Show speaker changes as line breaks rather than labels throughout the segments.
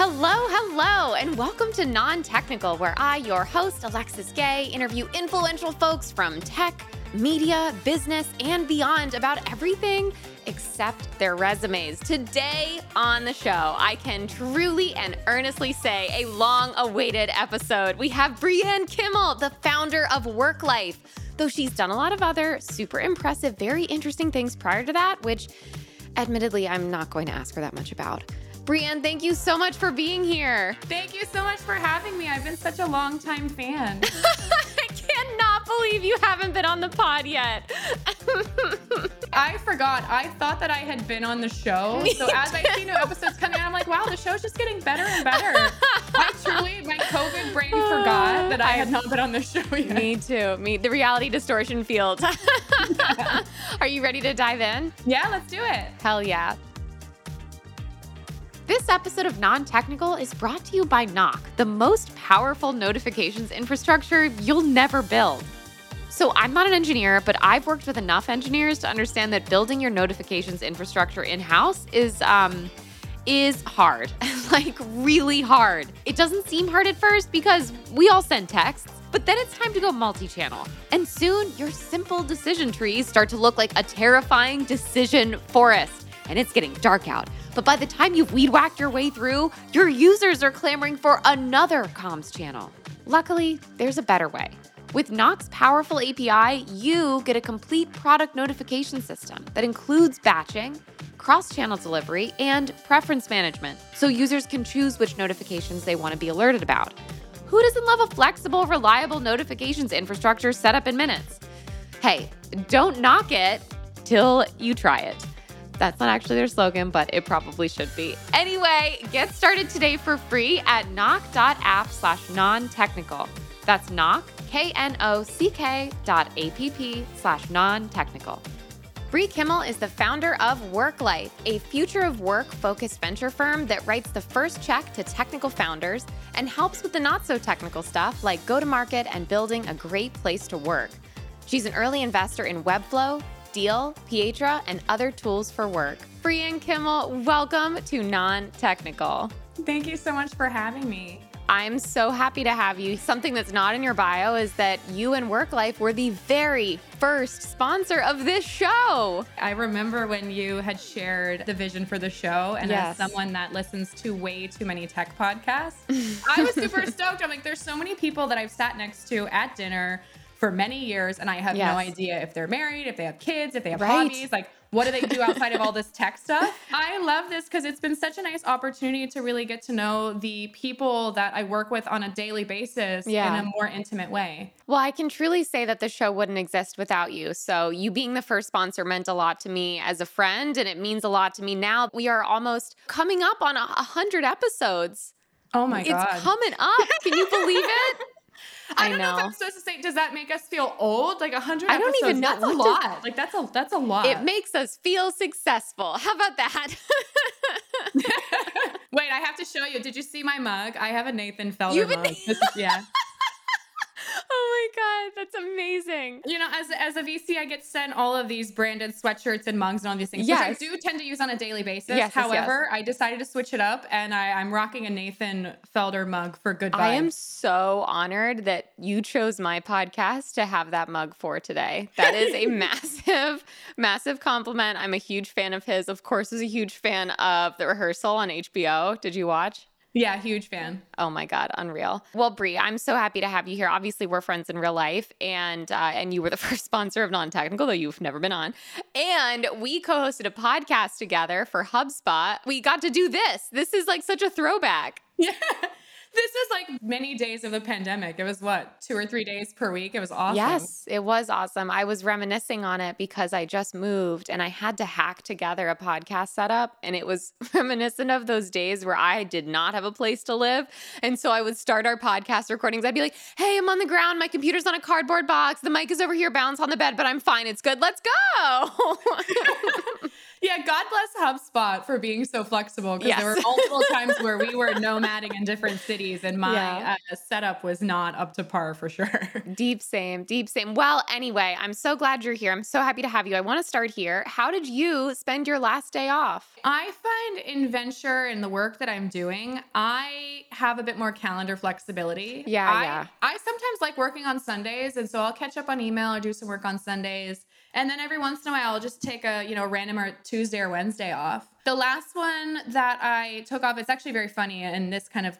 Hello, hello, and welcome to Non Technical, where I, your host, Alexis Gay, interview influential folks from tech, media, business, and beyond about everything except their resumes. Today on the show, I can truly and earnestly say a long awaited episode. We have Brianne Kimmel, the founder of WorkLife, though she's done a lot of other super impressive, very interesting things prior to that, which admittedly I'm not going to ask her that much about. Brianne, thank you so much for being here.
Thank you so much for having me. I've been such a long time fan.
I cannot believe you haven't been on the pod yet.
I forgot. I thought that I had been on the show.
Me
so as I see new episodes coming out, I'm like, wow, the show's just getting better and better. I truly, my COVID brain forgot that I had not been on the show yet.
Me too. Me, the reality distortion field. Are you ready to dive in?
Yeah, let's do it.
Hell yeah. This episode of Non Technical is brought to you by Knock, the most powerful notifications infrastructure you'll never build. So, I'm not an engineer, but I've worked with enough engineers to understand that building your notifications infrastructure in house is, um, is hard, like really hard. It doesn't seem hard at first because we all send texts, but then it's time to go multi channel. And soon your simple decision trees start to look like a terrifying decision forest. And it's getting dark out. But by the time you've weed whacked your way through, your users are clamoring for another comms channel. Luckily, there's a better way. With Knock's powerful API, you get a complete product notification system that includes batching, cross channel delivery, and preference management, so users can choose which notifications they want to be alerted about. Who doesn't love a flexible, reliable notifications infrastructure set up in minutes? Hey, don't knock it till you try it. That's not actually their slogan, but it probably should be. Anyway, get started today for free at knock.app slash non-technical. That's knock, K-N-O-C-K dot A-P-P slash non-technical. Bree Kimmel is the founder of WorkLife, a future of work focused venture firm that writes the first check to technical founders and helps with the not so technical stuff like go to market and building a great place to work. She's an early investor in Webflow, Deel, Pietra, and other tools for work. Brianne Kimmel, welcome to Non Technical.
Thank you so much for having me.
I'm so happy to have you. Something that's not in your bio is that you and WorkLife were the very first sponsor of this show.
I remember when you had shared the vision for the show, and
Yes.
as someone that listens to way too many tech podcasts, I was super stoked. I'm like, there's so many people that I've sat next to at dinner for many years, and I have
Yes.
no idea if they're married, if they have kids, if they have
Right.
hobbies, like what do they do outside of all this tech stuff? I love this because it's been such a nice opportunity to really get to know the people that I work with on a daily basis
Yeah.
in a more intimate way.
Well, I can truly say that the show wouldn't exist without you. So, you being the first sponsor meant a lot to me as a friend, and it means a lot to me now. We are almost coming up on a 100 episodes.
Oh my
it's
god.
It's coming up. Can you believe it?
I don't know. if I'm supposed to say. Does that make us feel old? Like a hundred?
I don't even know.
That's a
does-
lot. Like that's a that's a lot.
It makes us feel successful. How about that?
Wait, I have to show you. Did you see my mug? I have a Nathan Fielder
You have
mug. Is- yeah.
oh my God, that's amazing.
You know, as as a VC, I get sent all of these branded sweatshirts and mugs and all these things,
Yes.
which I do tend to use on a daily basis.
Yes, yes, yes.
However, I decided to switch it up, and I, I'm rocking a Nathan Fielder mug for good vibes.
I am so honored that you chose my podcast to have that mug for today. That is a massive, massive compliment. I'm a huge fan of his. Of course, is a huge fan of The Rehearsal on HBO. Did you watch?
Yeah, huge fan.
Oh my God, unreal. Well, Brie, I'm so happy to have you here. Obviously, we're friends in real life, and uh, and you were the first sponsor of Non Technical, though you've never been on. And we co-hosted a podcast together for HubSpot. We got to do this. This is like such a throwback.
Yeah. This is like many days of the pandemic. It was what, two or three days per week? It was awesome.
Yes, it was awesome. I was reminiscing on it because I just moved and I had to hack together a podcast setup. And it was reminiscent of those days where I did not have a place to live. And so I would start our podcast recordings. I'd be like, hey, I'm on the ground. My computer's on a cardboard box. The mic is over here, bounce on the bed, but I'm fine. It's good. Let's go.
Yeah, God bless HubSpot for being so flexible because
Yes.
there were multiple times where we were nomading in different cities and my
Yeah.
uh, setup was not up to par for sure.
Deep same, deep same. Well, anyway, I'm so glad you're here. I'm so happy to have you. I want to start here. How did you spend your last day off?
I find in venture and the work that I'm doing, I have a bit more calendar flexibility.
Yeah,
I,
yeah.
I sometimes like working on Sundays, and so I'll catch up on email or do some work on Sundays. And then every once in a while, I'll just take a you know random or Tuesday or Wednesday off. The last one that I took off, it's actually very funny, and this kind of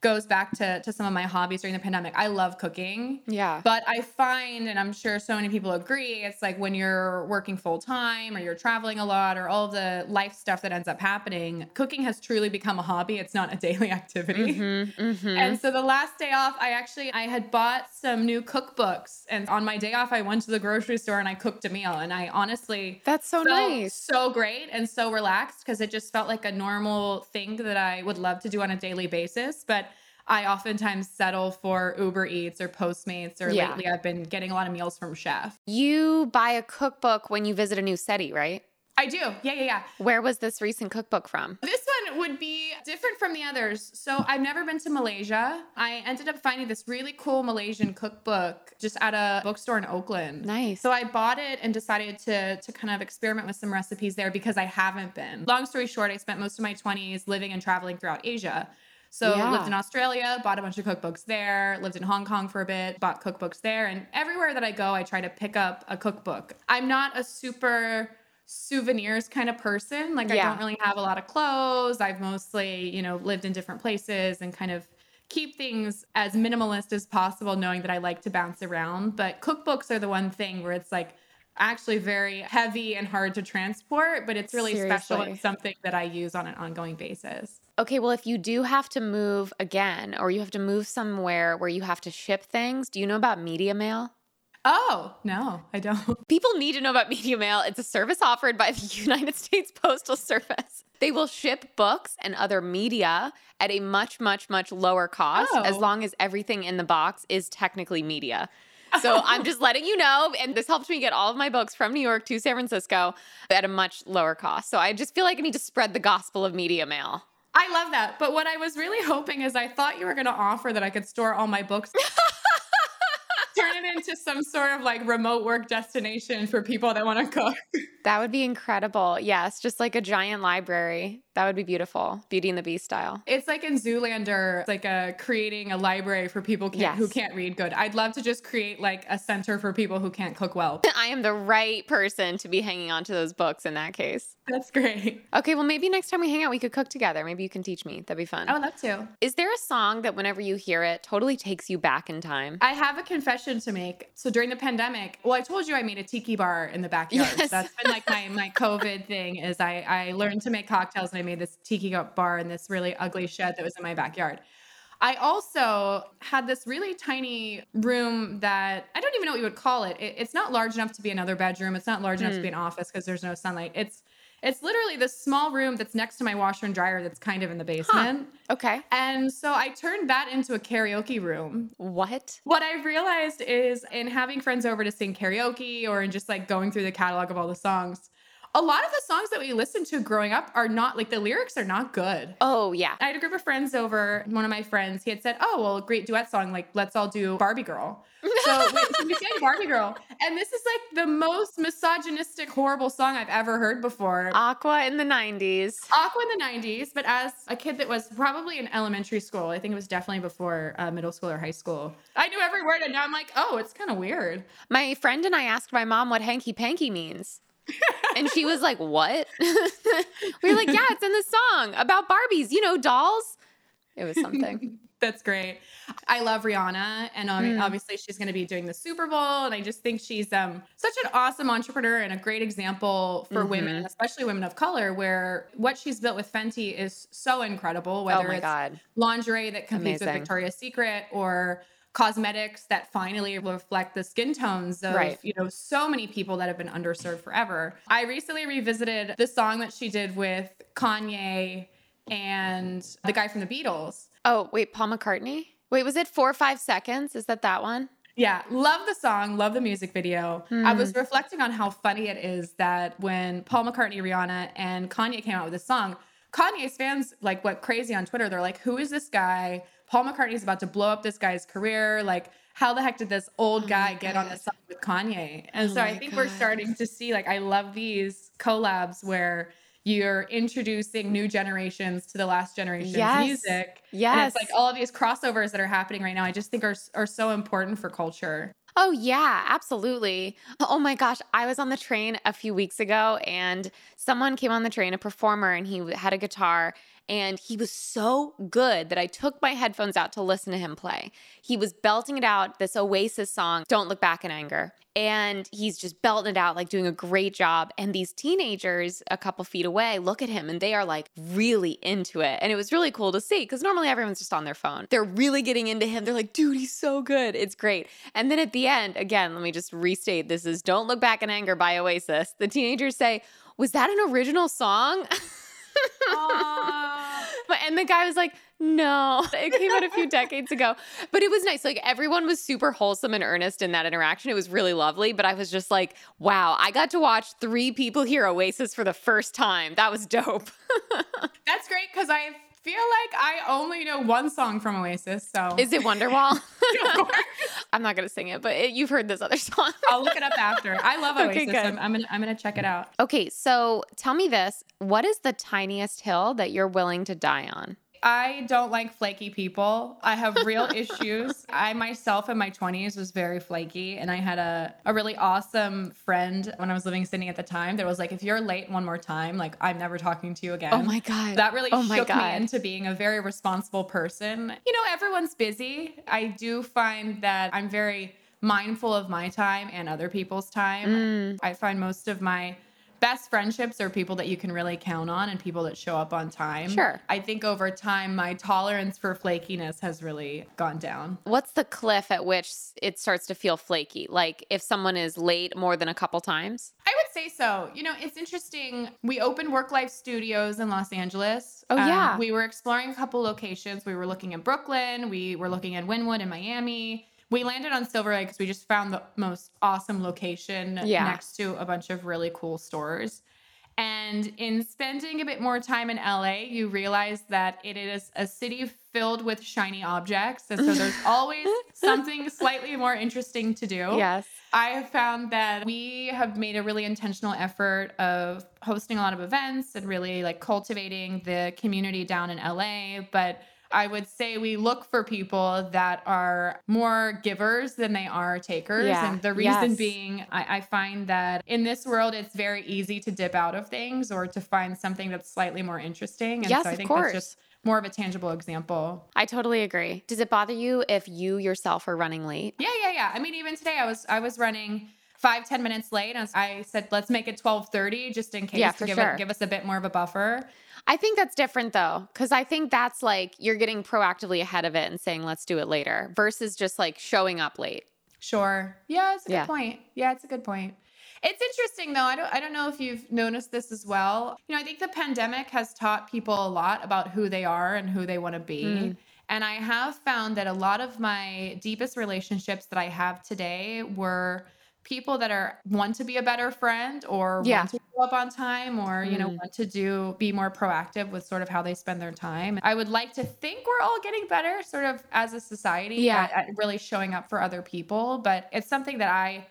goes back to, to some of my hobbies during the pandemic. I love cooking.
Yeah.
But I find, and I'm sure so many people agree, it's like when you're working full time or you're traveling a lot or all the life stuff that ends up happening, cooking has truly become a hobby. It's not a daily activity.
Mm-hmm,
And so the last day off, I actually I had bought some new cookbooks, and on my day off, I went to the grocery store and I cooked a meal. And I honestly
That's so
felt
nice.
so great and so relaxed because it just felt like a normal thing that I would love to do on a daily basis. But I oftentimes settle for Uber Eats or Postmates, or
Yeah.
lately I've been getting a lot of meals from Chef.
You buy a cookbook when you visit a new city, right?
I do. Yeah, yeah, yeah.
Where was this recent cookbook from?
This one would be different from the others. So I've never been to Malaysia. I ended up finding this really cool Malaysian cookbook just at a bookstore in Oakland.
Nice.
So I bought it and decided to to kind of experiment with some recipes there because I haven't been. Long story short, I spent most of my 20s living and traveling throughout Asia. So
Yeah.
lived in Australia, bought a bunch of cookbooks there, lived in Hong Kong for a bit, bought cookbooks there, and everywhere that I go, I try to pick up a cookbook. I'm not a super souvenirs kind of person. Like I don't really have a lot of clothes. I've mostly, you know, lived in different places and kind of keep things as minimalist as possible, knowing that I like to bounce around. But cookbooks are the one thing where it's like actually very heavy and hard to transport, but it's really special
Seriously.
and something that I use on an ongoing basis.
Okay, well, if you do have to move again or you have to move somewhere where you have to ship things, do you know about Media Mail?
Oh, no, I don't.
People need to know about Media Mail. It's a service offered by the United States Postal Service. They will ship books and other media at a much, much, much lower cost as
Oh.
long as everything in the box is technically media. So I'm just letting you know. And this helped me get all of my books from New York to San Francisco at a much lower cost. So I just feel like I need to spread the gospel of Media Mail.
I love that. But what I was really hoping is I thought you were going to offer that I could store all my books. Turn it into some sort of like remote work destination for people that want to cook.
That would be incredible. Yes, just like a giant library. That would be beautiful. Beauty and the Beast style.
It's like in Zoolander, it's like a creating a library for people can't, who can't read good. I'd love to just create like a center for people who can't cook well.
I am the right person to be hanging on to those books in that case.
That's great.
Okay, well, maybe next time we hang out, we could cook together. Maybe you can teach me. That'd be fun.
I would love to.
Is there a song that whenever you hear it totally takes you back in time?
I have a confession to make. So during the pandemic, well, I told you I made a tiki bar in the backyard.
Yes.
That's been like my my COVID thing. Is I I learned to make cocktails and I made this tiki bar in this really ugly shed that was in my backyard. I also had this really tiny room that I don't even know what you would call it. it it's not large enough to be another bedroom. It's not large enough to hmm. be an office because there's no sunlight. It's it's literally this small room that's next to my washer and dryer that's kind of in the basement.
Okay.
And so I turned that into a karaoke room.
What?
What I realized is in having friends over to sing karaoke or in just like going through the catalog of all the songs, a lot of the songs that we listened to growing up are not like the lyrics are not good.
Oh, yeah.
I had a group of friends over. One of my friends, he had said, "Oh, well, great duet song. Like, let's all do Barbie Girl." So we, sang Barbie Girl, and this is like the most misogynistic, horrible song I've ever heard before.
Aqua in the 90s.
Aqua in the 90s, but as a kid that was probably in elementary school, I think it was definitely before uh, middle school or high school, I knew every word, and now I'm like, oh, it's kind of weird.
My friend and I asked my mom what hanky panky means. And she was like, What? we were like, Yeah, it's in the song about Barbies, you know, dolls. It was something.
That's great. I love Rihanna, and
Mm.
obviously she's going to be doing the Super Bowl, and I just think she's um such an awesome entrepreneur and a great example for
Mm-hmm.
women, especially women of color, where what she's built with Fenty is so incredible.
oh
Whether
my
it's
God.
lingerie that competes
Amazing.
with Victoria's Secret or cosmetics that finally reflect the skin tones of
Right.
you know so many people that have been underserved forever. I recently revisited the song that she did with Kanye and the guy from the Beatles.
Oh, wait, Paul McCartney? Wait, was it four or five seconds? Is that that one?
Yeah, love the song, love the music video. Mm. I was reflecting on how funny it is that when Paul McCartney, Rihanna, and Kanye came out with this song, Kanye's fans like went crazy on Twitter. They're like, "Who is this guy? Paul McCartney's about to blow up this guy's career. Like, how the heck did this old oh guy get on the song with Kanye?" And oh so I think God. we're starting to see like I love these collabs where you're introducing new generations to the last generation's yes. music.
Yes.
And it's like all of these crossovers that are happening right now, I just think are, are so important for culture.
Oh, yeah, absolutely. Oh my gosh. I was on the train a few weeks ago and someone came on the train, a performer, and he had a guitar and he was so good that I took my headphones out to listen to him play. He was belting it out, this Oasis song, Don't Look Back in Anger. And he's just belting it out, like doing a great job. And these teenagers a couple feet away look at him and they are like really into it. And it was really cool to see because normally everyone's just on their phone. They're really getting into him. They're like, dude, he's so good. It's great. And then at the end, again, let me just restate this is Don't Look Back in Anger by Oasis. The teenagers say, Was that an original song? but and the guy was like, no, it came out a few decades ago. But it was nice. Like everyone was super wholesome and earnest in that interaction. It was really lovely. But I was just like, wow, I got to watch three people hear Oasis for the first time. That was dope.
That's great because I feel like I only know one song from Oasis. So
is it Wonderwall? I'm not gonna sing it, but it, you've heard this other song.
I'll look it up after. I love Oasis. Okay, good. I'm, I'm, gonna I'm gonna check it out.
Okay, so tell me this: What is the tiniest hill that you're willing to die on?
I don't like flaky people. I have real issues. I myself in my 20s was very flaky and I had a, a really awesome friend when I was living in Sydney at the time that was like, if you're late one more time, like I'm never talking to you again.
Oh my God.
That really oh shook me into being a very responsible person. You know, everyone's busy. I do find that I'm very mindful of my time and other people's time. Mm. I find most of my best friendships are people that you can really count on and people that show up on time.
Sure.
I think over time, my tolerance for flakiness has really gone down.
What's the cliff at which it starts to feel flaky? Like if someone is late more than a couple times?
I would say so. You know, it's interesting. We opened WorkLife Studios in Los Angeles.
Oh, um, yeah.
We were exploring a couple locations. We were looking in Brooklyn, we were looking at Wynwood in Miami we landed on Silver Lake because we just found the most awesome location yeah. next to a bunch of really cool stores. And in spending a bit more time in LA, you realize that it is a city filled with shiny objects. And so there's always something slightly more interesting to do.
Yes.
I have found that we have made a really intentional effort of hosting a lot of events and really like cultivating the community down in LA. But I would say we look for people that are more givers than they are takers. Yeah. And the reason yes. being, I, I, find that in this world, it's very easy to dip out of things or to find something that's slightly more interesting. And
yes,
so I think
of
course. that's just more of a tangible example.
I totally agree. Does it bother you if you yourself are running late?
Yeah, yeah, yeah. I mean, even today I was I was running five ten minutes late. I said, let's make it 1230 just in case
yeah,
to
give,
sure. it, give us a bit more of a buffer.
I think that's different though, because I think that's like you're getting proactively ahead of it and saying, let's do it later versus just like showing up late.
Sure. Yeah, it's a good point. Yeah, it's a good point. It's interesting though. I don't I don't know if you've noticed this as well. You know, I think the pandemic has taught people a lot about who they are and who they want to be. Mm. And I have found that a lot of my deepest relationships that I have today were people that are want to be a better friend or yeah. want to show up on time or you know mm. want to do be more proactive with sort of how they spend their time i would like to think we're all getting better sort of as a society
yeah.
at, at really showing up for other people but it's something that i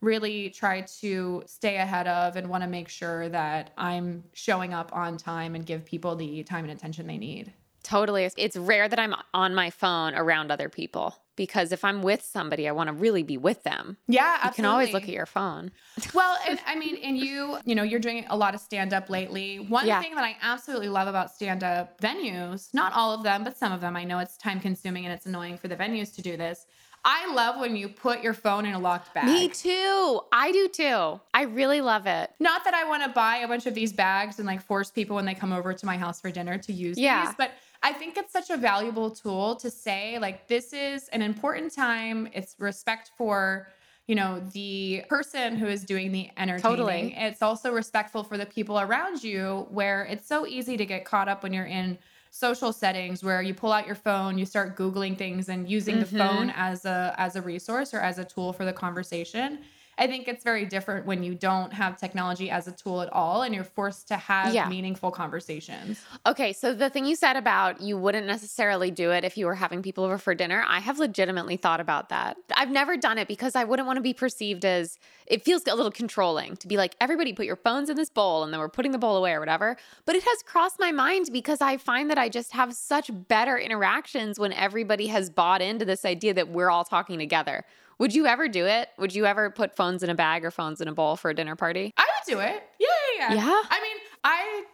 really try to stay ahead of and want to make sure that i'm showing up on time and give people the time and attention they need
Totally. It's rare that I'm on my phone around other people because if I'm with somebody, I want to really be with them.
Yeah, absolutely. You
can always look at your phone.
well, and I mean, and you, you know, you're doing a lot of stand up lately. One yeah. thing that I absolutely love about stand up venues, not all of them, but some of them, I know it's time consuming and it's annoying for the venues to do this. I love when you put your phone in a locked bag.
Me too. I do too. I really love it.
Not that I want to buy a bunch of these bags and like force people when they come over to my house for dinner to use yeah. these, but I think it's such a valuable tool to say, like, this is an important time. It's respect for, you know, the person who is doing the entertaining.
Totally.
It's also respectful for the people around you, where it's so easy to get caught up when you're in social settings where you pull out your phone, you start googling things and using
Mm-hmm.
the phone as a as a resource or as a tool for the conversation. I think it's very different when you don't have technology as a tool at all and you're forced to have
Yeah.
meaningful conversations.
Okay, so the thing you said about you wouldn't necessarily do it if you were having people over for dinner, I have legitimately thought about that. I've never done it because I wouldn't want to be perceived as it feels a little controlling to be like, everybody put your phones in this bowl and then we're putting the bowl away or whatever. But it has crossed my mind because I find that I just have such better interactions when everybody has bought into this idea that we're all talking together. Would you ever do it? Would you ever put phones in a bag or phones in a bowl for a dinner party?
I would do it. Yeah, yeah, yeah.
Yeah?
I mean, I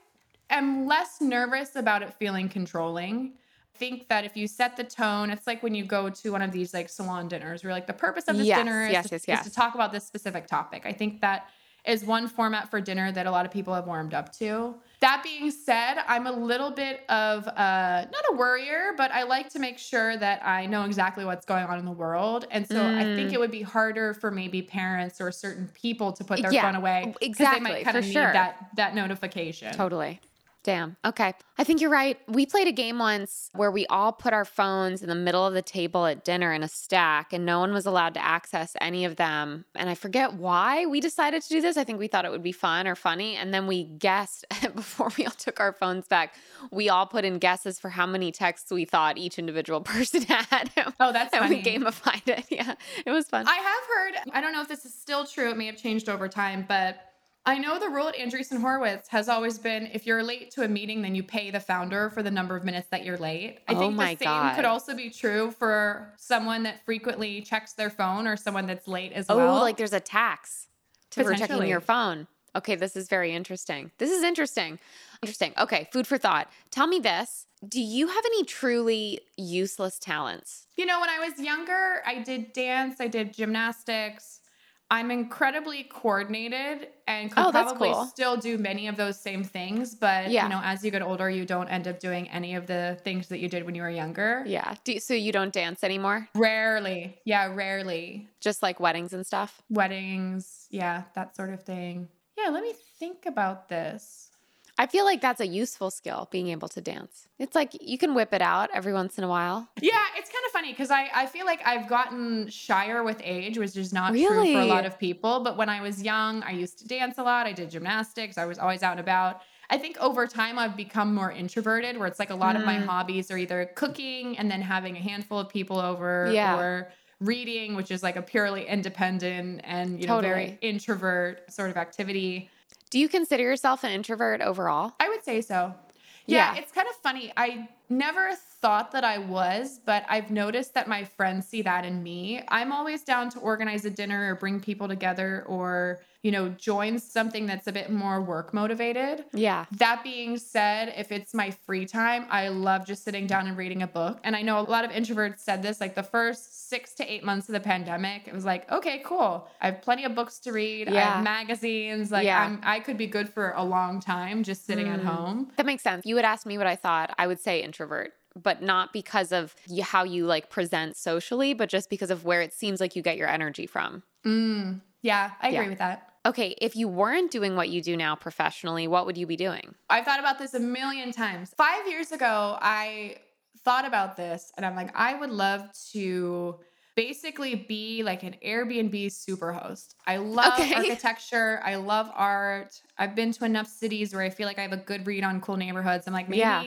am less nervous about it feeling controlling. I think that if you set the tone, it's like when you go to one of these like salon dinners where like the purpose of this
Yes,
dinner is,
yes,
to,
yes,
is to talk about this specific topic. I think that is one format for dinner that a lot of people have warmed up to. That being said, I'm a little bit of uh not a worrier, but I like to make sure that I know exactly what's going on in the world. And so I
Mm.
think it would be harder for maybe parents or certain people to put their
Yeah,
phone away. 'cause
exactly,
They might kind of need
sure.
that that notification.
Totally. Damn. Okay. I think you're right. We played a game once where we all put our phones in the middle of the table at dinner in a stack, and no one was allowed to access any of them. And I forget why we decided to do this. I think we thought it would be fun or funny. And then we guessed before we all took our phones back, we all put in guesses for how many texts we thought each individual person had.
Oh, that's
and we
funny.
gamified it. Yeah. It was fun.
I have heard, I don't know if this is still true, it may have changed over time, but I know the rule at Andreessen Horowitz has always been if you're late to a meeting, then you pay the founder for the number of minutes that you're late. I
Oh
think the same
God.
could also be true for someone that frequently checks their phone or someone that's late as
Oh,
well.
like there's a tax to for checking your phone. Okay, this is very interesting. This is interesting. Interesting. Okay, food for thought. Tell me this. Do you have any truly useless talents?
You know, when I was younger, I did dance, I did gymnastics. I'm incredibly coordinated and could
Oh,
probably
cool.
still do many of those same things. But,
Yeah.
you know, as you get older, you don't end up doing any of the things that you did when you were younger.
Yeah. Do, so you don't dance anymore?
Rarely. Yeah, rarely.
Just like weddings and stuff?
Weddings. Yeah, that sort of thing. Yeah, let me think about this.
I feel like that's a useful skill, being able to dance. It's like you can whip it out every once in a while.
Yeah, it's kind of funny because I, I feel like I've gotten shyer with age, which is not true for a lot of people. But when I was young, I used to dance a lot. I did gymnastics. I was always out and about. I think over time I've become more introverted, where it's like a lot of my
Mm.
hobbies are either cooking and then having a handful of people over,
Yeah.
or reading, which is like a purely independent and you know very introvert sort of activity.
Do you consider yourself an introvert overall?
I would say so. Yeah,
Yeah.
it's kind of funny. I never thought that I was, but I've noticed that my friends see that in me. I'm always down to organize a dinner or bring people together or, you know, join something that's a bit more work motivated.
Yeah.
That being said, if it's my free time, I love just sitting down and reading a book. And I know a lot of introverts said this like the first six to eight months of the pandemic, it was like, okay, cool. I have plenty of books to read.
Yeah.
I have magazines. Like
Yeah.
I'm I could be good for a long time just sitting at
Mm.
home.
That makes sense. You would ask me what I thought. I would say introvert, but not because of how you like present socially, but just because of where it seems like you get your energy from.
Mm, yeah, I agree
Yeah.
with that.
Okay, if you weren't doing what you do now professionally, what would you be doing?
I've thought about this a million times. Five years ago, I thought about this and I'm like, I would love to basically be like an Airbnb superhost. I love
Okay.
architecture. I love art. I've been to enough cities where I feel like I have a good read on cool neighborhoods. I'm like, maybe
Yeah.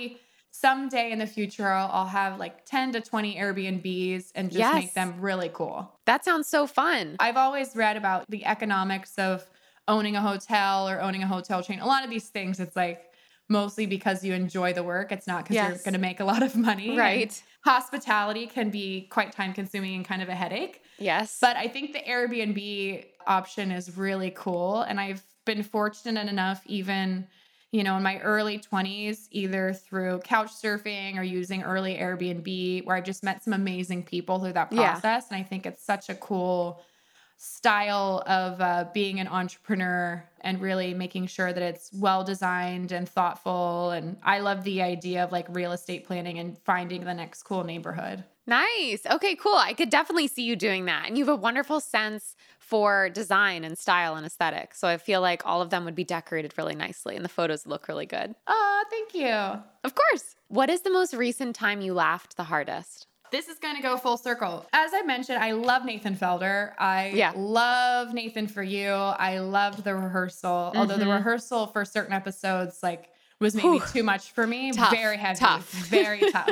Someday in the future, I'll, I'll have like 10 to 20 Airbnbs and just
Yes.
make them really cool.
That sounds so fun.
I've always read about the economics of owning a hotel or owning a hotel chain. A lot of these things, it's like mostly because you enjoy the work. It's not because you're going to make a lot of money. And
Right.
hospitality can be quite time consuming and kind of a headache.
Yes.
But I think the Airbnb option is really cool. And I've been fortunate enough, even, you know, in my early 20s, either through couch surfing or using early Airbnb, where I just met some amazing people through that
Yeah.
process. And I think it's such a cool style of uh, being an entrepreneur and really making sure that it's well designed and thoughtful. And I love the idea of like real estate planning and finding the next cool neighborhood.
Nice. Okay, cool. I could definitely see you doing that. And you have a wonderful sense for design and style and aesthetic. So I feel like all of them would be decorated really nicely and the photos look really good.
Oh, thank you.
Of course. What is the most recent time you laughed the hardest?
This is going to go full circle. As I mentioned, I love Nathan Fielder. I
Yeah.
love Nathan for You. I loved the rehearsal, although the
Mhm.
rehearsal for certain episodes like was maybe
Whew.
too much for me.
Tough,
Very heavy.
tough.
Very tough.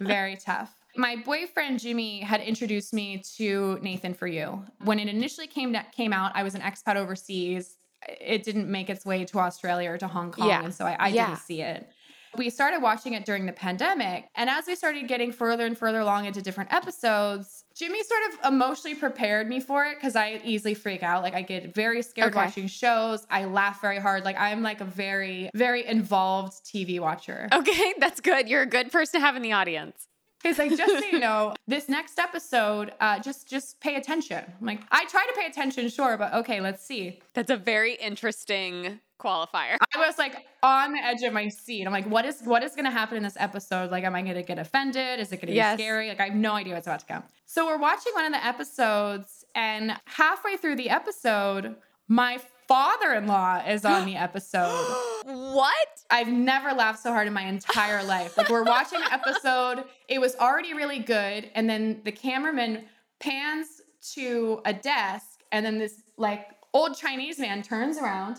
Very tough. My boyfriend Jimmy had introduced me to Nathan for You. When it initially came came out, I was an expat overseas. It didn't make its way to Australia or to Hong Kong,
Yeah.
and so I, I
Yeah.
didn't see it. We started watching it during the pandemic, and as we started getting further and further along into different episodes, Jimmy sort of emotionally prepared me for it because I easily freak out. Like I get very scared
Okay.
watching shows. I laugh very hard. Like I'm like a very, very involved TV watcher.
Okay, that's good. You're a good person to have in the audience.
Because like just so you know, this next episode, uh, just just pay attention. I'm like I try to pay attention, sure, but okay, let's see.
That's a very interesting qualifier.
I was like on the edge of my seat. I'm like, what is what is gonna happen in this episode? Like, am I gonna get offended? Is it gonna
Yes.
be scary? Like, I have no idea what's about to come. So we're watching one of the episodes, and halfway through the episode, my father-in-law is on the episode.
what?
I've never laughed so hard in my entire life. Like we're watching an episode, it was already really good, and then the cameraman pans to a desk, and then this like old Chinese man turns around,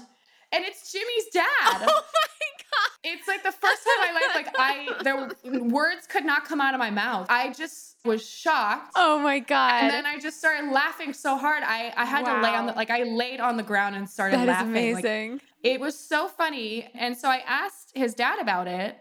and it's Jimmy's dad.
Oh my god.
It's like the first time in my life, like I there were, words could not come out of my mouth. I just was shocked.
Oh my god.
And then I just started laughing so hard. I, I had to lay on the like I laid on the ground and started
that is
laughing. Like,
amazing.
it was so funny. And so I asked his dad about it,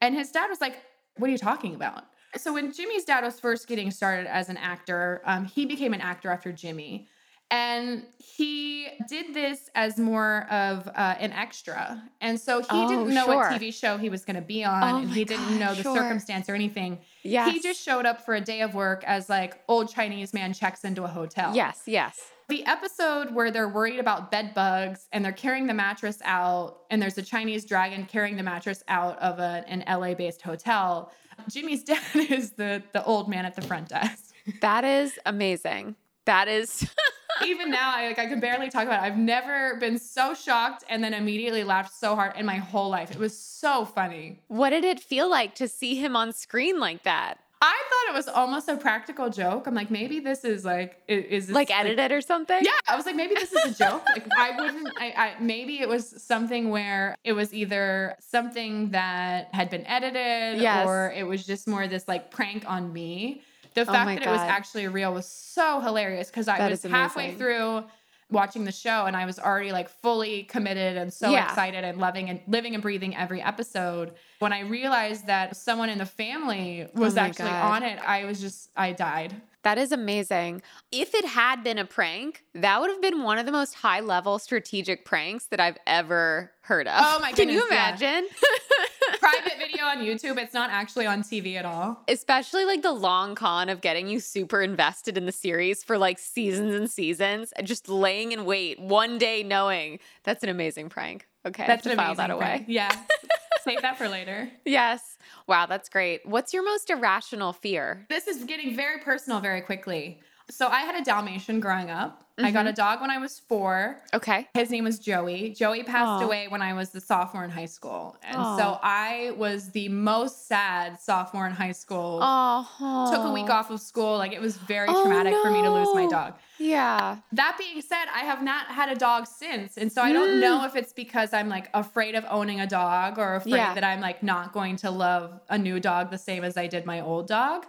and his dad was like, What are you talking about? So when Jimmy's dad was first getting started as an actor, um, he became an actor after Jimmy. And he did this as more of uh, an extra. And so he
Oh,
didn't know
sure.
what TV show he was going to be on,
Oh
and he didn't
God,
know the
sure.
circumstance or anything.
Yes.
He just showed up for a day of work as like old Chinese man checks into a hotel.
Yes, yes.
The episode where they're worried about bed bugs and they're carrying the mattress out, and there's a Chinese dragon carrying the mattress out of a, an LA based hotel. Jimmy's dad is the, the old man at the front desk.
That is amazing. That is
Even now, I like I can barely talk about it. I've never been so shocked and then immediately laughed so hard in my whole life. It was so funny.
What did it feel like to see him on screen like that?
I thought it was almost a practical joke. I'm like, maybe this is like, is this
Like edited or something?
Yeah, I was like, maybe this is a joke. Like, I wouldn't. I, I maybe it was something where it was either something that had been edited,
Yes.
or it was just more this like prank on me. The
Oh
fact
my
that it was actually real was so hilarious because I
That
was halfway through watching the show and I was already like fully committed and so
Yeah.
excited and loving and living and breathing every episode. When I realized that someone in the family oh was
Oh
actually
God.
on it, I was just I died.
That is amazing. If it had been a prank, that would have been one of the most high level strategic pranks that I've ever heard of.
Oh my
Can you
imagine? yeah. Private video on YouTube. It's not actually on TV at all.
Especially like the long con of getting you super invested in the series for like seasons and seasons and just laying in wait one day knowing that's an amazing prank. Okay.
That's
I have to file that away.
prank. Yeah. Save that for later.
Yes. Wow, that's great. What's your most irrational fear?
This is getting very personal very quickly. So I had a Dalmatian growing up. I got a dog when I was four.
Okay.
His name was Joey. Joey passed
Aw.
away when I was the sophomore in high school. And
Aw.
so I was the most sad sophomore in high school.
Oh.
Took a week off of school. Like it was very
Oh,
traumatic for me to lose my dog.
Yeah.
That being said, I have not had a dog since. And so I don't
Mm.
know if it's because I'm like afraid of owning a dog or afraid
Yeah.
that I'm like not going to love a new dog the same as I did my old dog.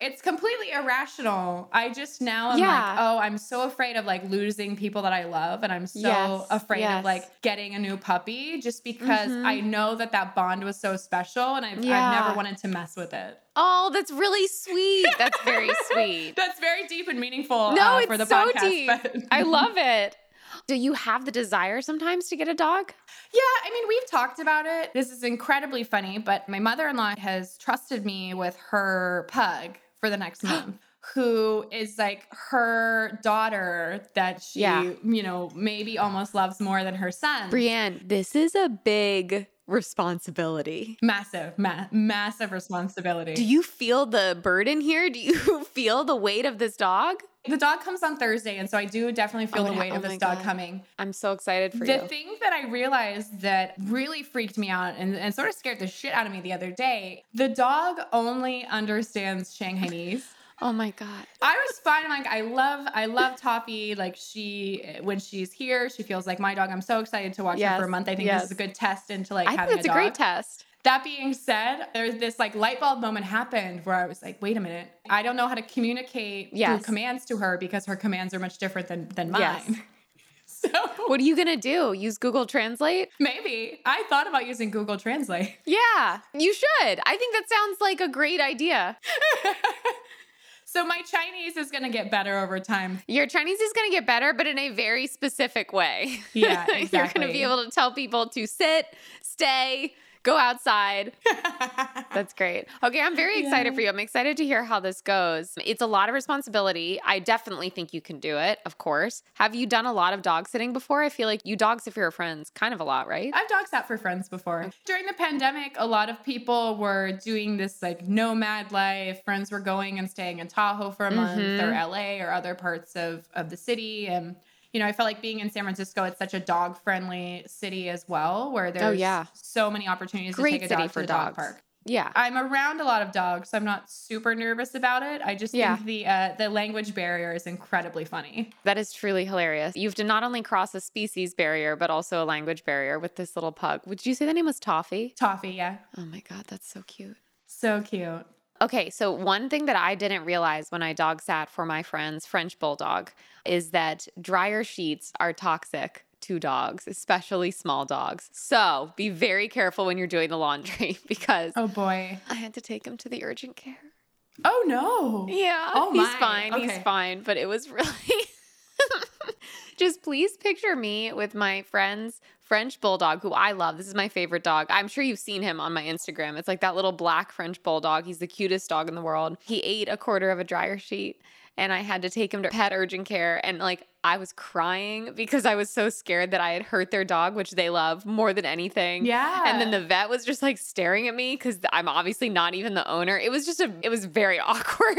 It's completely irrational. I just now am
Yeah.
like, oh, I'm so afraid of like losing people that I love. And I'm so
Yes,
afraid
yes.
of like getting a new puppy just because
Mhm.
I know that that bond was so special and I've, I've never wanted to mess with it.
Oh, that's really sweet. That's very sweet.
That's very deep and meaningful
No,
uh,
it's
for the
so
podcast.
deep.
but-
I love it. Do you have the desire sometimes to get a dog?
Yeah, I mean, we've talked about it. This is incredibly funny, but my mother in law has trusted me with her pug for the next month. who is like her daughter that she,
Yeah.
you know, maybe almost loves more than her son.
Brianne, this is a big responsibility.
Massive, ma- massive responsibility.
Do you feel the burden here? Do you feel the weight of this dog?
The dog comes on Thursday, and so I do definitely oh feel
Oh,
the weight
oh
of this dog
God.
coming.
I'm so excited for
the
you.
The thing that I realized that really freaked me out and, and sort of scared the shit out of me the other day, the dog only understands Shanghainese.
oh my God.
I was fine. Like I love, I love Toffee. Like she, when she's here, she feels like my dog. I'm so excited to watch her for a month. I think
yes.
this is a good test into like
I think
having
that's
a
a,
dog.
great test.
That being said, there's this like light bulb moment happened where I was like, wait a minute, I don't know how to communicate
Yes.
through commands to her because her commands are much different than than mine.
Yes.
So
What are you going to do? Use Google Translate?
maybe I thought about using Google Translate.
Yeah, you should. I think that sounds like a great idea.
So my Chinese is gonna get better over time.
Your Chinese is going to get better, but in a very specific way.
Yeah, exactly.
You're going to be able to tell people to sit, stay, go outside. That's great. Okay, I'm very excited
Yeah.
for you. I'm excited to hear how this goes. It's a lot of responsibility. I definitely think you can do it, of course. Have you done a lot of dog sitting before? I feel like you dog sit for your friends kind of a lot, right?
I've dog sat for friends before. During the pandemic, a lot of people were doing this like nomad life. Friends were going and staying in Tahoe for a month
Mhm.
or LA or other parts of, of the city. And, you know, I felt like being in San Francisco, it's such a dog friendly city as well, where there's
Oh, yeah.
so many opportunities
Great
to take a
city
dog
for
to the dog park.
Yeah.
I'm around a lot of dogs, so I'm not super nervous about it. I just
Yeah.
think the uh, the language barrier is incredibly funny.
That is truly hilarious. You have to not only cross a species barrier, but also a language barrier with this little pug. Would you say the name was Toffee?
Toffee, yeah,
Oh my God, that's so cute.
so cute.
Okay, so one thing that I didn't realize when I dog sat for my friend's French bulldog is that dryer sheets are toxic to dogs, especially small dogs. So be very careful when you're doing the laundry because
Oh boy.
I had to take him to the urgent care.
Oh no.
Yeah,
Oh
he's
my.
fine. He's fine, but it was really just please picture me with my friend's French bulldog, who I love. This is my favorite dog. I'm sure you've seen him on my Instagram. It's like that little black French bulldog. He's the cutest dog in the world. He ate a quarter of a dryer sheet, and I had to take him to pet urgent care. And like, I was crying because I was so scared that I had hurt their dog, which they love more than anything.
Yeah.
And then the vet was just like staring at me because I'm obviously not even the owner. It was just a, it was very awkward.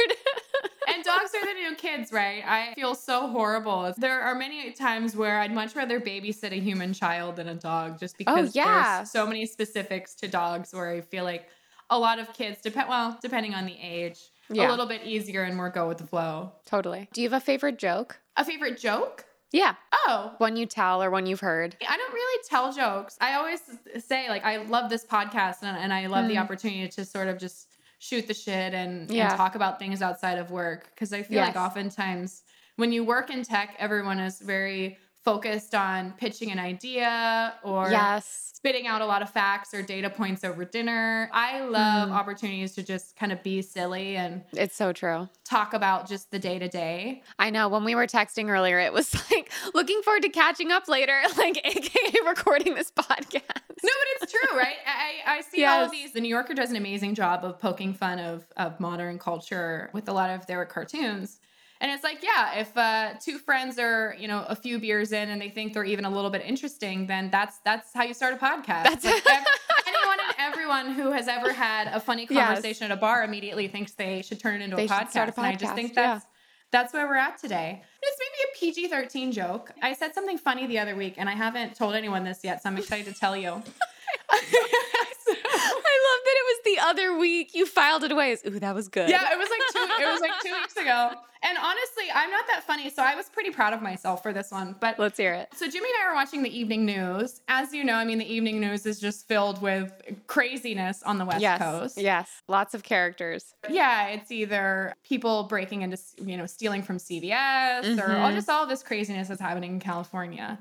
Dogs are the new kids, right? I feel so horrible. There are many times where I'd much rather babysit a human child than a dog just because
Oh, yeah.
there's so many specifics to dogs where I feel like a lot of kids depend well, depending on the age,
Yeah.
a little bit easier and more go with the flow.
totally. Do you have a favorite joke?
A favorite joke?
Yeah.
Oh,
One you tell or one you've heard.
I don't really tell jokes. I always say like I love this podcast and, and I love the
Mm.
opportunity to sort of just shoot the shit and,
Yeah.
and talk about things outside of work because I feel like oftentimes when you work in tech, everyone is very focused on pitching an idea or
yes.
spitting out a lot of facts or data points over dinner. I love
Mm.
opportunities to just kind of be silly and
It's so true.
talk about just the day to day.
I know when we were texting earlier, it was like looking forward to catching up later, like AKA recording this podcast.
No, but it's true, right? I, I see all of these. The New Yorker does an amazing job of poking fun of, of modern culture with a lot of their cartoons. And it's like, yeah, if uh, two friends are, you know, a few beers in and they think they're even a little bit interesting, then that's that's how you start a podcast.
That's-
like anyone and everyone who has ever had a funny
Yes.
conversation at a bar immediately thinks they should turn it into a podcast.
start a
And I just
podcast,
think
yeah.
that's that's where we're at today. It's maybe a PG 13 joke. I said something funny the other week, and I haven't told anyone this yet, so I'm excited to tell you.
I love that it was the other week you filed it away. as, Ooh, that was good.
yeah, it was like two. It was like two weeks ago. And honestly, I'm not that funny, so I was pretty proud of myself for this one. But
Let's hear it.
so Jimmy and I were watching the evening news. As you know, I mean, the evening news is just filled with craziness on the West
yes.
Coast.
Yes. Lots of characters.
Yeah, it's either people breaking into, you know, stealing from CVS or all
Mhm.
just all this craziness that's happening in California.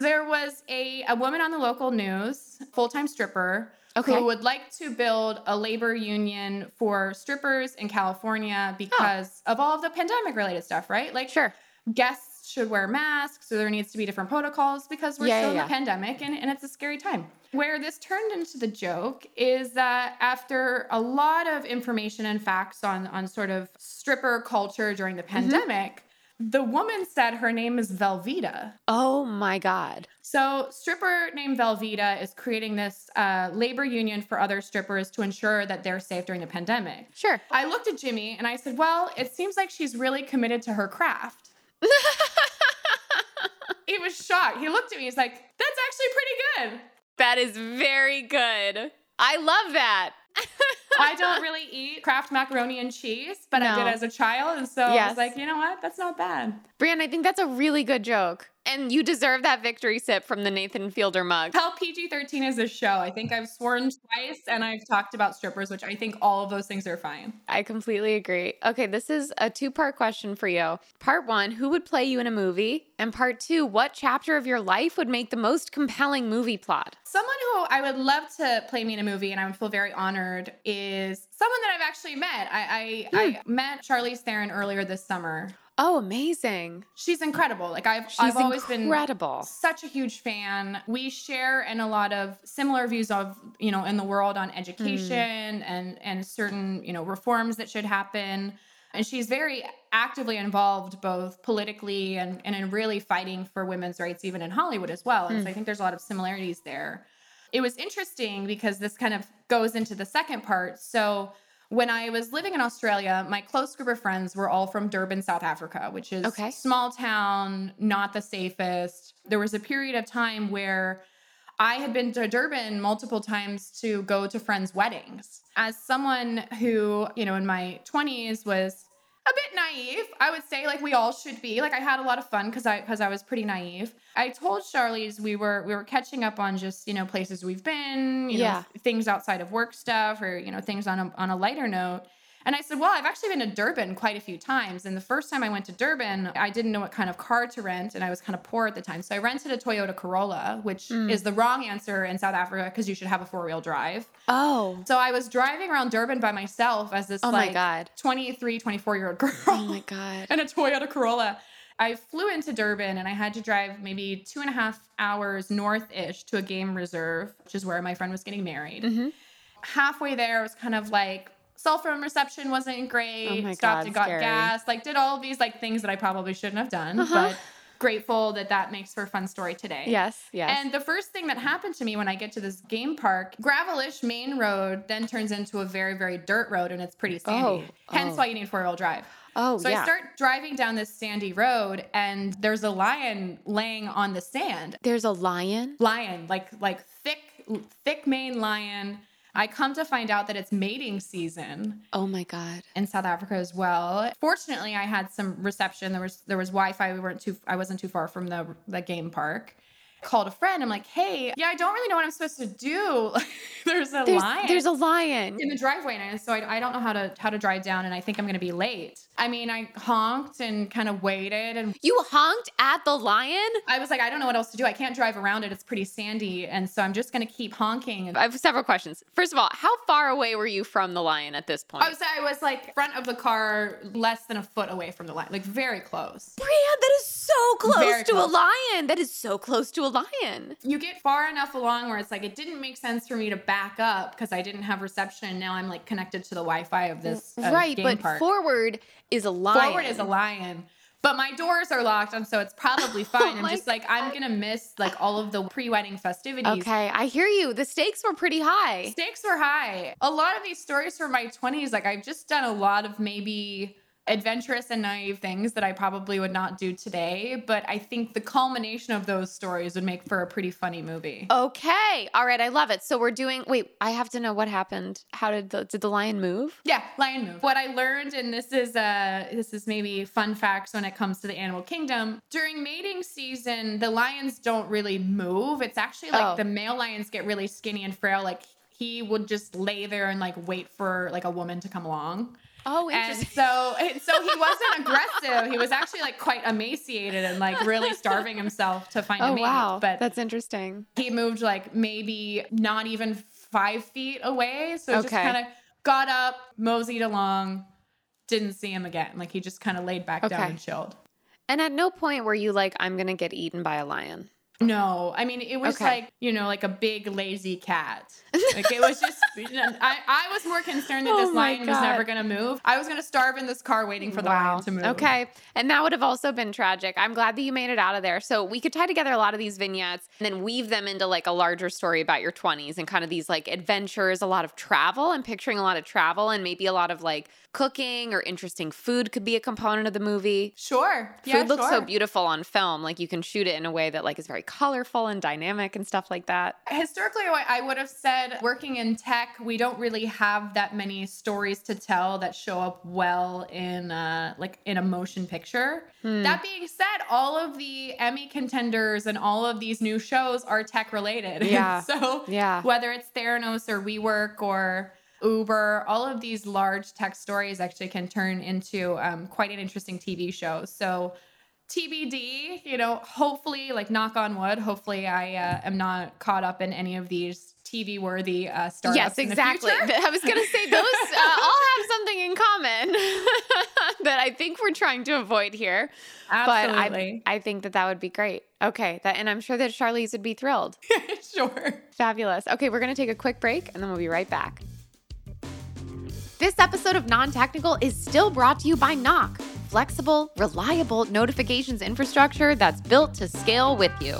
There was a, a woman on the local news, full time stripper,
Okay.
who would like to build a labor union for strippers in California because of all of the pandemic related stuff, right? Like,
Sure.
guests should wear masks, so there needs to be different protocols because we're
Yeah,
still
yeah,
in the pandemic and, and it's a scary time. Where this turned into the joke is that after a lot of information and facts on, on sort of stripper culture during the mm-hmm. pandemic, the woman said her name is Velveeta.
Oh my God.
So, stripper named Velveeta is creating this uh, labor union for other strippers to ensure that they're safe during the pandemic.
Sure.
I looked at Jimmy and I said, Well, it seems like she's really committed to her craft. he was shocked. He looked at me. He's like, That's actually pretty good.
That is very good. I love that.
I don't really eat Kraft macaroni and cheese, but I did as a child. And so I was like, you know what? That's not bad.
Brian, I think that's a really good joke. And you deserve that victory sip from the Nathan Fielder mug.
How PG 13 is this show? I think I've sworn twice and I've talked about strippers, which I think all of those things are fine.
I completely agree. Okay, this is a two part question for you. Part one Who would play you in a movie? And part two What chapter of your life would make the most compelling movie plot?
Someone who I would love to play me in a movie and I would feel very honored is someone that I've actually met. I I, I hmm. met Charlize Theron earlier this summer.
Oh, amazing.
She's incredible. Like I've
She's
I've always been
incredible.
such a huge fan. We share in a lot of similar views of, you know, in the world on education hmm. and and certain, you know, reforms that should happen. And she's very actively involved both politically and, and in really fighting for women's rights, even in Hollywood as well. And so hmm. I think there's a lot of similarities there. It was interesting because this kind of goes into the second part. So when I was living in Australia, my close group of friends were all from Durban, South Africa, which is
Okay.
small town, not the safest. There was a period of time where I had been to Durban multiple times to go to friends' weddings. As someone who, you know, in my 20s was a bit naive, I would say like we all should be. Like I had a lot of fun cuz I cuz I was pretty naive. I told Charlize we were we were catching up on just, you know, places we've been, you
Yeah.
know, things outside of work stuff or, you know, things on a on a lighter note. And I said, Well, I've actually been to Durban quite a few times. And the first time I went to Durban, I didn't know what kind of car to rent. And I was kind of poor at the time. So I rented a Toyota Corolla, which is the wrong answer in South Africa because you should have a four wheel drive.
Oh.
So I was driving around Durban by myself as this
Oh my
like
God.
23, 24 year old girl
Oh my God.
And a Toyota Corolla. I flew into Durban and I had to drive maybe two and a half hours north ish to a game reserve, which is where my friend was getting married
Mhm.
halfway there, it was kind of like cell phone reception wasn't great.
Oh my
stopped
God,
and got
scary.
gas. Like did all of these like things that I probably shouldn't have done,
Uh-huh.
but grateful that that makes for a fun story today.
Yes, yes.
And the first thing that happened to me when I get to this game park, gravelish main road then turns into a very, very dirt road and it's pretty sandy.
Oh,
Hence
oh.
why you need four wheel drive.
oh,
So
yeah.
I start driving down this sandy road and there's a lion laying on the sand
There's a lion.
lion, like like thick, thick mane lion. I come to find out that it's mating season
Oh my God.
in South Africa as well. Fortunately, I had some reception. There was there was Wi-Fi. We weren't too. I wasn't too far from the the game park. Called a friend. I'm like, hey, yeah, I don't really know what I'm supposed to do. there's a
There's,
lion
there's a lion.
in the driveway, and so I, I don't know how to how to drive down, and I think I'm gonna be late. I mean, I honked and kind of waited, and
You honked at the lion?
I was like, I don't know what else to do. I can't drive around it. It's pretty sandy, and so I'm just gonna keep honking.
I have several questions. First of all, how far away were you from the lion at this point?
I was I was like front of the car, less than a foot away from the lion, like very close.
Brianne, that is so close
Very
to a lion. That is so close to a lion.
You get far enough along where it's like it didn't make sense for me to back up because I didn't have reception. And Now I'm like connected to the Wi-Fi of this uh,
right, but
park.
forward is a lion.
Forward is a lion. But my doors are locked, and so it's probably fine. I'm
my
just like I'm gonna miss like all of the pre-wedding festivities.
Okay, I hear you. The stakes were pretty high.
Stakes were high. A lot of these stories from my 20s, like I've just done a lot of maybe adventurous and naive things that I probably would not do today. But I think the culmination of those stories would make for a pretty funny movie.
Okay. All right, I love it. So we're doing wait, I have to know what happened. How did the did the lion move?
Yeah, lion move. What I learned, and this is uh this is maybe fun facts when it comes to the animal kingdom. During mating season, the lions don't really move. It's actually like
Oh.
the male lions get really skinny and frail. Like he would just lay there and like wait for like a woman to come along.
Oh,
and
interesting.
so and so he wasn't aggressive he was actually like quite emaciated and like really starving himself to find a
Oh
mate
wow.
but
That's interesting.
he moved like maybe not even five feet away so it just kind of got up moseyed along didn't see him again like he just kind of laid back down and chilled
And at no point were you like, I'm gonna get eaten by a lion.
No, I mean it was
Okay.
like you know like a big lazy cat. Like it was just. I, I was more concerned that
Oh
this lion was never going to move. I was going to starve in this car waiting for the lion to move.
Okay. And that would have also been tragic. I'm glad that you made it out of there. So we could tie together a lot of these vignettes and then weave them into like a larger story about your 20s and kind of these like adventures, a lot of travel. I'm picturing a lot of travel and maybe a lot of like cooking or interesting food could be a component of the movie.
Sure.
Food
Yeah,
looks so beautiful on film. Like you can shoot it in a way that like is very colorful and dynamic and stuff like that.
Historically, I I would have said working in tech, we don't really have that many stories to tell that show up well in uh, like in a motion picture.
Hmm.
That being said, all of the Emmy contenders and all of these new shows are tech related.
Yeah.
so
Yeah.
whether it's Theranos or WeWork or Uber, all of these large tech stories actually can turn into um, quite an interesting TV show. So TBD, you know, hopefully, like knock on wood, hopefully I uh, am not caught up in any of these TV worthy uh, startups.
Yes, exactly. I was going to say those uh, all have something in common that I think we're trying to avoid here.
Absolutely.
But I, I think that that would be great. Okay, that, and I'm sure that Charlize would be thrilled.
sure.
Fabulous. Okay, we're going to take a quick break and then we'll be right back. This episode of Non Technical is still brought to you by Knock, flexible, reliable notifications infrastructure that's built to scale with you.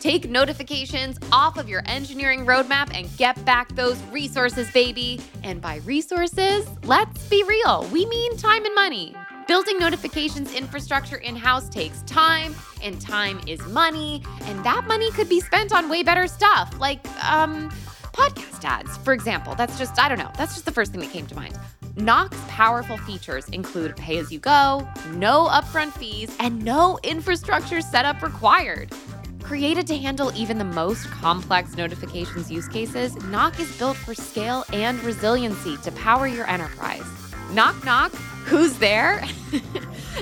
Take notifications off of your engineering roadmap and get back those resources, baby. And by resources, let's be real, we mean time and money. Building notifications infrastructure in house takes time, and time is money, and that money could be spent on way better stuff, like, um, podcast ads, for example. That's just, I don't know, that's just the first thing that came to mind. Knock's powerful features include pay as you go, no upfront fees, and no infrastructure setup required. Created to handle even the most complex notifications use cases, Knock is built for scale and resiliency to power your enterprise. Knock, knock, who's there?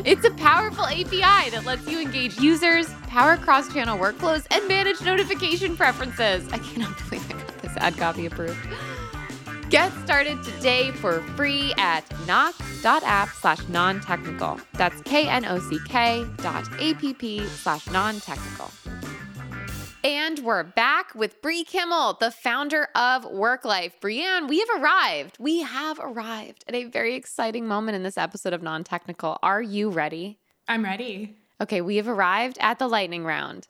it's a powerful API that lets you engage users, power cross channel workflows, and manage notification preferences. I cannot believe I got this ad copy approved. Get started today for free at knock.app slash non-technical. That's K-N-O-C-K dot A-P-P slash non-technical. And we're back with Bree Kimmel, the founder of WorkLife. Brianne, we have arrived. We have arrived at a very exciting moment in this episode of Non-Technical. Are you ready?
I'm ready.
Okay, we have arrived at the lightning round.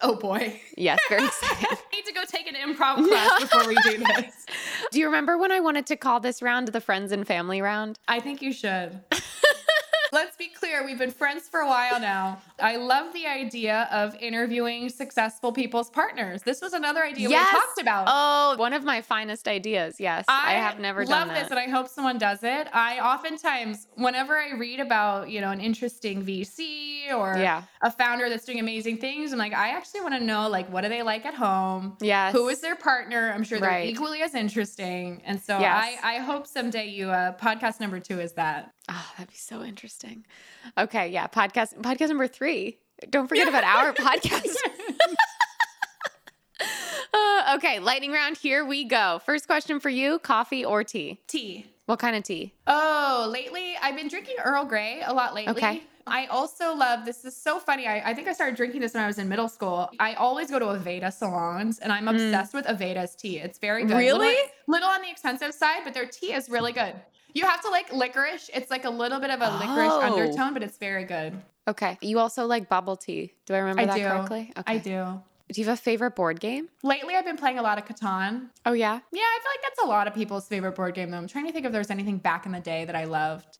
Oh boy.
Yes, very exciting.
Need to go take an improv class before we do this.
Do you remember when I wanted to call this round the friends and family round?
I think you should. Let's be clear, we've been friends for a while now. I love the idea of interviewing successful people's partners. This was another idea
Yes.
we talked about.
Oh, one of my finest ideas. Yes, I, have never
love
done that.
this, and I hope someone does it. I oftentimes, whenever I read about you know an interesting VC or
Yeah.
a founder that's doing amazing things, I'm like, I actually want to know like what are they like at home?
Yes.
Who is their partner? I'm sure they're
Right.
equally as interesting. And so
Yes.
I, I hope someday you uh, podcast number two is that.
Oh, that'd be so interesting. Okay, yeah, podcast podcast number three. Don't forget about our podcast. Uh, okay, lightning round. Here we go. First question for you: coffee or tea?
Tea.
What kind of tea?
Oh, lately I've been drinking Earl Grey a lot lately.
Okay.
I also love this is so funny. I, I think I started drinking this when I was in middle school. I always go to Aveda salons and I'm obsessed with Aveda's tea. It's very good.
Mm. Really?
Little, little on the expensive side, but their tea is really good. You have to like licorice. It's like a little bit of a licorice
Oh.
undertone, but it's very good.
Okay, you also like bubble tea. Do I remember
I
that
do.
correctly?
I do.
Do you have a favorite board game?
Lately I've been playing a lot of Catan.
Oh yeah.
Yeah, I feel like that's a lot of people's favorite board game though. I'm trying to think if there's anything back in the day that I loved.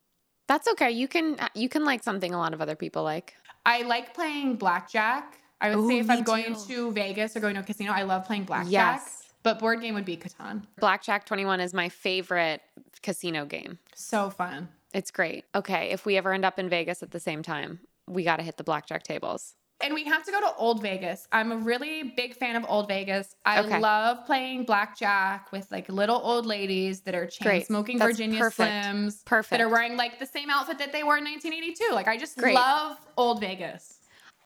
That's okay. You can uh, you can like something a lot of other people like.
I like playing blackjack. I would say if I'm going
too.
to Vegas or going to a casino, I love playing blackjack.
Yes.
But board game would be Catan.
Blackjack 21 is my favorite casino game.
So fun.
It's great. Okay, if we ever end up in Vegas at the same time, we got to hit the blackjack tables.
And we have to go to Old Vegas. I'm a really big fan of Old Vegas. I
Okay.
love playing blackjack with like little old ladies that are chain
Great.
smoking
That's
Virginia
perfect.
Slims.
Perfect.
That are wearing like the same outfit that they wore in 1982. Like I just
Great.
love Old Vegas.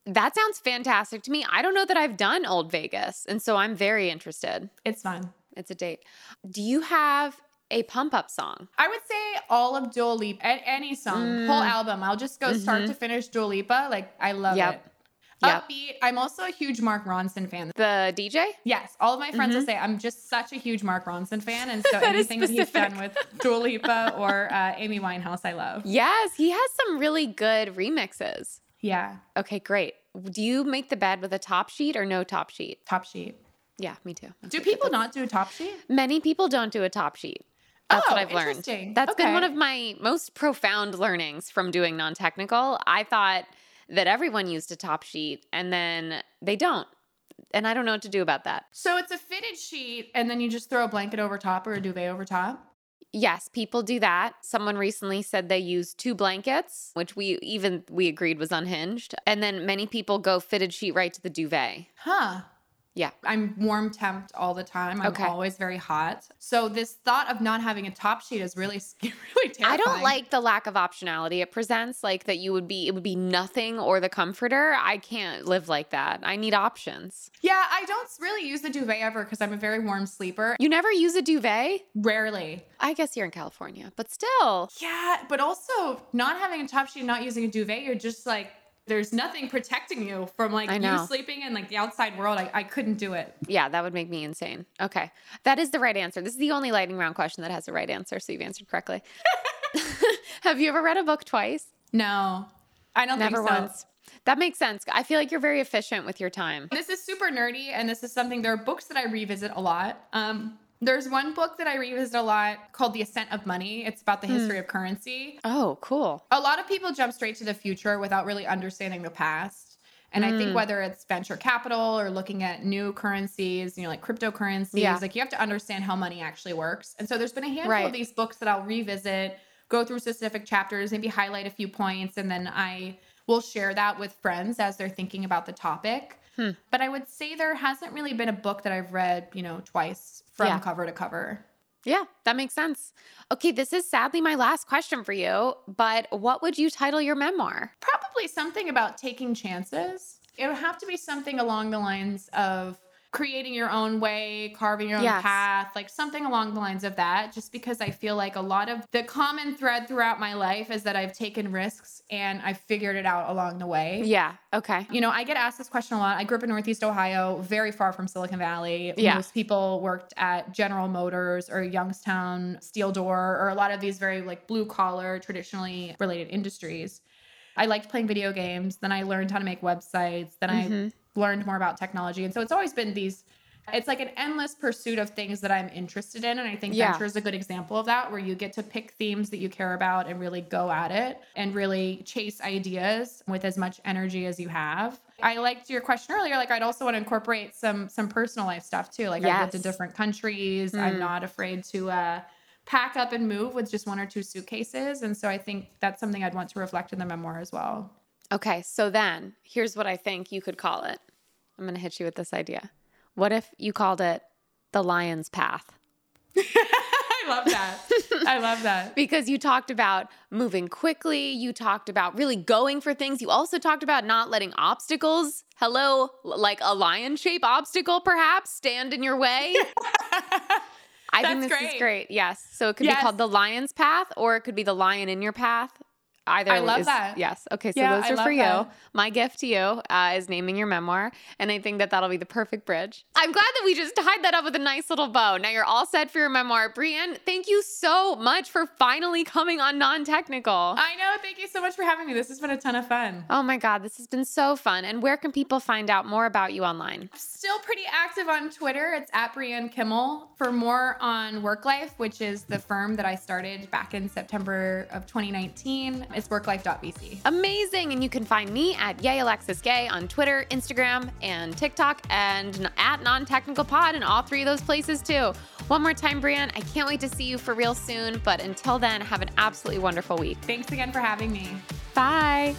That sounds fantastic to me. I don't know that I've done Old Vegas, and so I'm very interested.
It's fun.
It's a date. Do you have a pump up song?
I would say all of Dua Lipa, any song,
Mm.
whole album. I'll just go start
Mhm.
to finish Dua Lipa. Like I love
Yep.
it.
Yep.
Upbeat. I'm also a huge Mark Ronson fan.
The DJ?
Yes, all of my friends will
Mhm.
say I'm just such a huge Mark Ronson fan, and so anything that he's done with Dua Lipa or uh, Amy Winehouse, I love.
Yes, he has some really good remixes.
Yeah,
Okay, great. Do you make the bed with a top sheet or no top sheet?
top sheet.
Yeah, me too.
Do people not do a top sheet?
Many people don't do a top sheet. That's what
Oh,
I've learned. That's been one of my most profound learnings from doing non technical. I thought that everyone used a top sheet and then they don't. And I don't know what to do about that.
So it's a fitted sheet, and then you just throw a blanket over top or a duvet over top.
Yes, people do that. Someone recently said they use two blankets, which we even we agreed was unhinged. And then many people go fitted sheet right to the duvet.
Huh.
Yeah.
I'm warm temped all the time. I'm
Okay.
always very hot. So this thought of not having a top sheet is really, really terrifying.
I don't like the lack of optionality it presents, like that you would be it would be nothing or the comforter. I can't live like that. I need options.
Yeah, I don't really use the duvet ever because I'm a very warm sleeper.
You never use a duvet?
Rarely.
I guess you're in California, but still.
Yeah, but also not having a top sheet, not using a duvet, you're just like there's nothing protecting you from like you sleeping in like the outside world. I, I couldn't do it.
Yeah, that would make me insane. Okay. That is the right answer. This is the only lightning round question that has the right answer, so you've answered correctly. Have you ever read a book twice?
No, I don't
Never
think so.
once. That makes sense. I feel like you're very efficient with your time.
This is super nerdy, and this is something. There are books that I revisit a lot. Um, there's one book that I revisit a lot called The Ascent of Money. It's about the history of currency.
Oh, cool.
A lot of people jump straight to the future without really understanding the past. And I think
Mm.
whether it's venture capital or looking at new currencies, you know, like cryptocurrencies,
Yeah.
like you have to understand how money actually works. And so there's been a handful
Right.
of these books that I'll revisit, go through specific chapters, maybe highlight a few points, and then I will share that with friends as they're thinking about the topic.
Hmm.
But I would say there hasn't really been a book that I've read, you know, twice from
Yeah.
cover to cover.
Yeah, that makes sense. Okay, this is sadly my last question for you, but what would you title your memoir?
Probably something about taking chances. It would have to be something along the lines of creating your own way, carving your own
Yes.
path, like something along the lines of that. Just because I feel like a lot of the common thread throughout my life is that I've taken risks and I've figured it out along the way.
Yeah, okay.
You know, I get asked this question a lot. I grew up in Northeast Ohio, very far from Silicon Valley.
Yeah.
Most people worked at General Motors or Youngstown Steel Door or a lot of these very like blue collar, traditionally related industries. I liked playing video games. Then I learned how to make websites. Then
Mhm.
I learned more about technology. And so it's always been these it's like an endless pursuit of things that I'm interested in. And I think
Yeah.
venture is a good example of that, where you get to pick themes that you care about and really go at it and really chase ideas with as much energy as you have. I liked your question earlier. Like I'd also want to incorporate some some personal life stuff too. Like I've lived in different countries. I'm
Mm.
not afraid to uh pack up and move with just one or two suitcases. And so I think that's something I'd want to reflect in the memoir as well.
Okay, so then here's what I think you could call it. I'm going to hit you with this idea. What if you called it The Lion's Path?
I love that. I love that.
Because you talked about moving quickly, you talked about really going for things. You also talked about not letting obstacles, hello, like a lion shape obstacle perhaps, stand in your way. I think
That's
this is
great.
great. Yes. So it could
Yes.
be called the lion's path or it could be the lion in your path. Either
I love
is-
that.
Yes. Okay. So
Yeah,
those are for
love
you.
that.
My gift to you uh, is naming your memoir. And I think that that'll be the perfect bridge. I'm glad that we just tied that up with a nice little bow. Now you're all set for your memoir. Brianne, thank you so much for finally coming on Non Technical.
I know. Thank you so much for having me. This has been a ton of fun.
Oh my God, this has been so fun. And where can people find out more about you online?
I'm Still pretty active on Twitter. It's at Brianne Kimmel. For more on WorkLife, which is the firm that I started back in September of 2019, it's worklife.vc.
Amazing. And you can find me at Yay Alexis Gay on Twitter, Instagram, and TikTok, and at Non Technical Pod in all three of those places too. One more time, Brianne, I can't wait to see you for real soon. But until then, have an absolutely wonderful week.
Thanks again for having me.
Bye.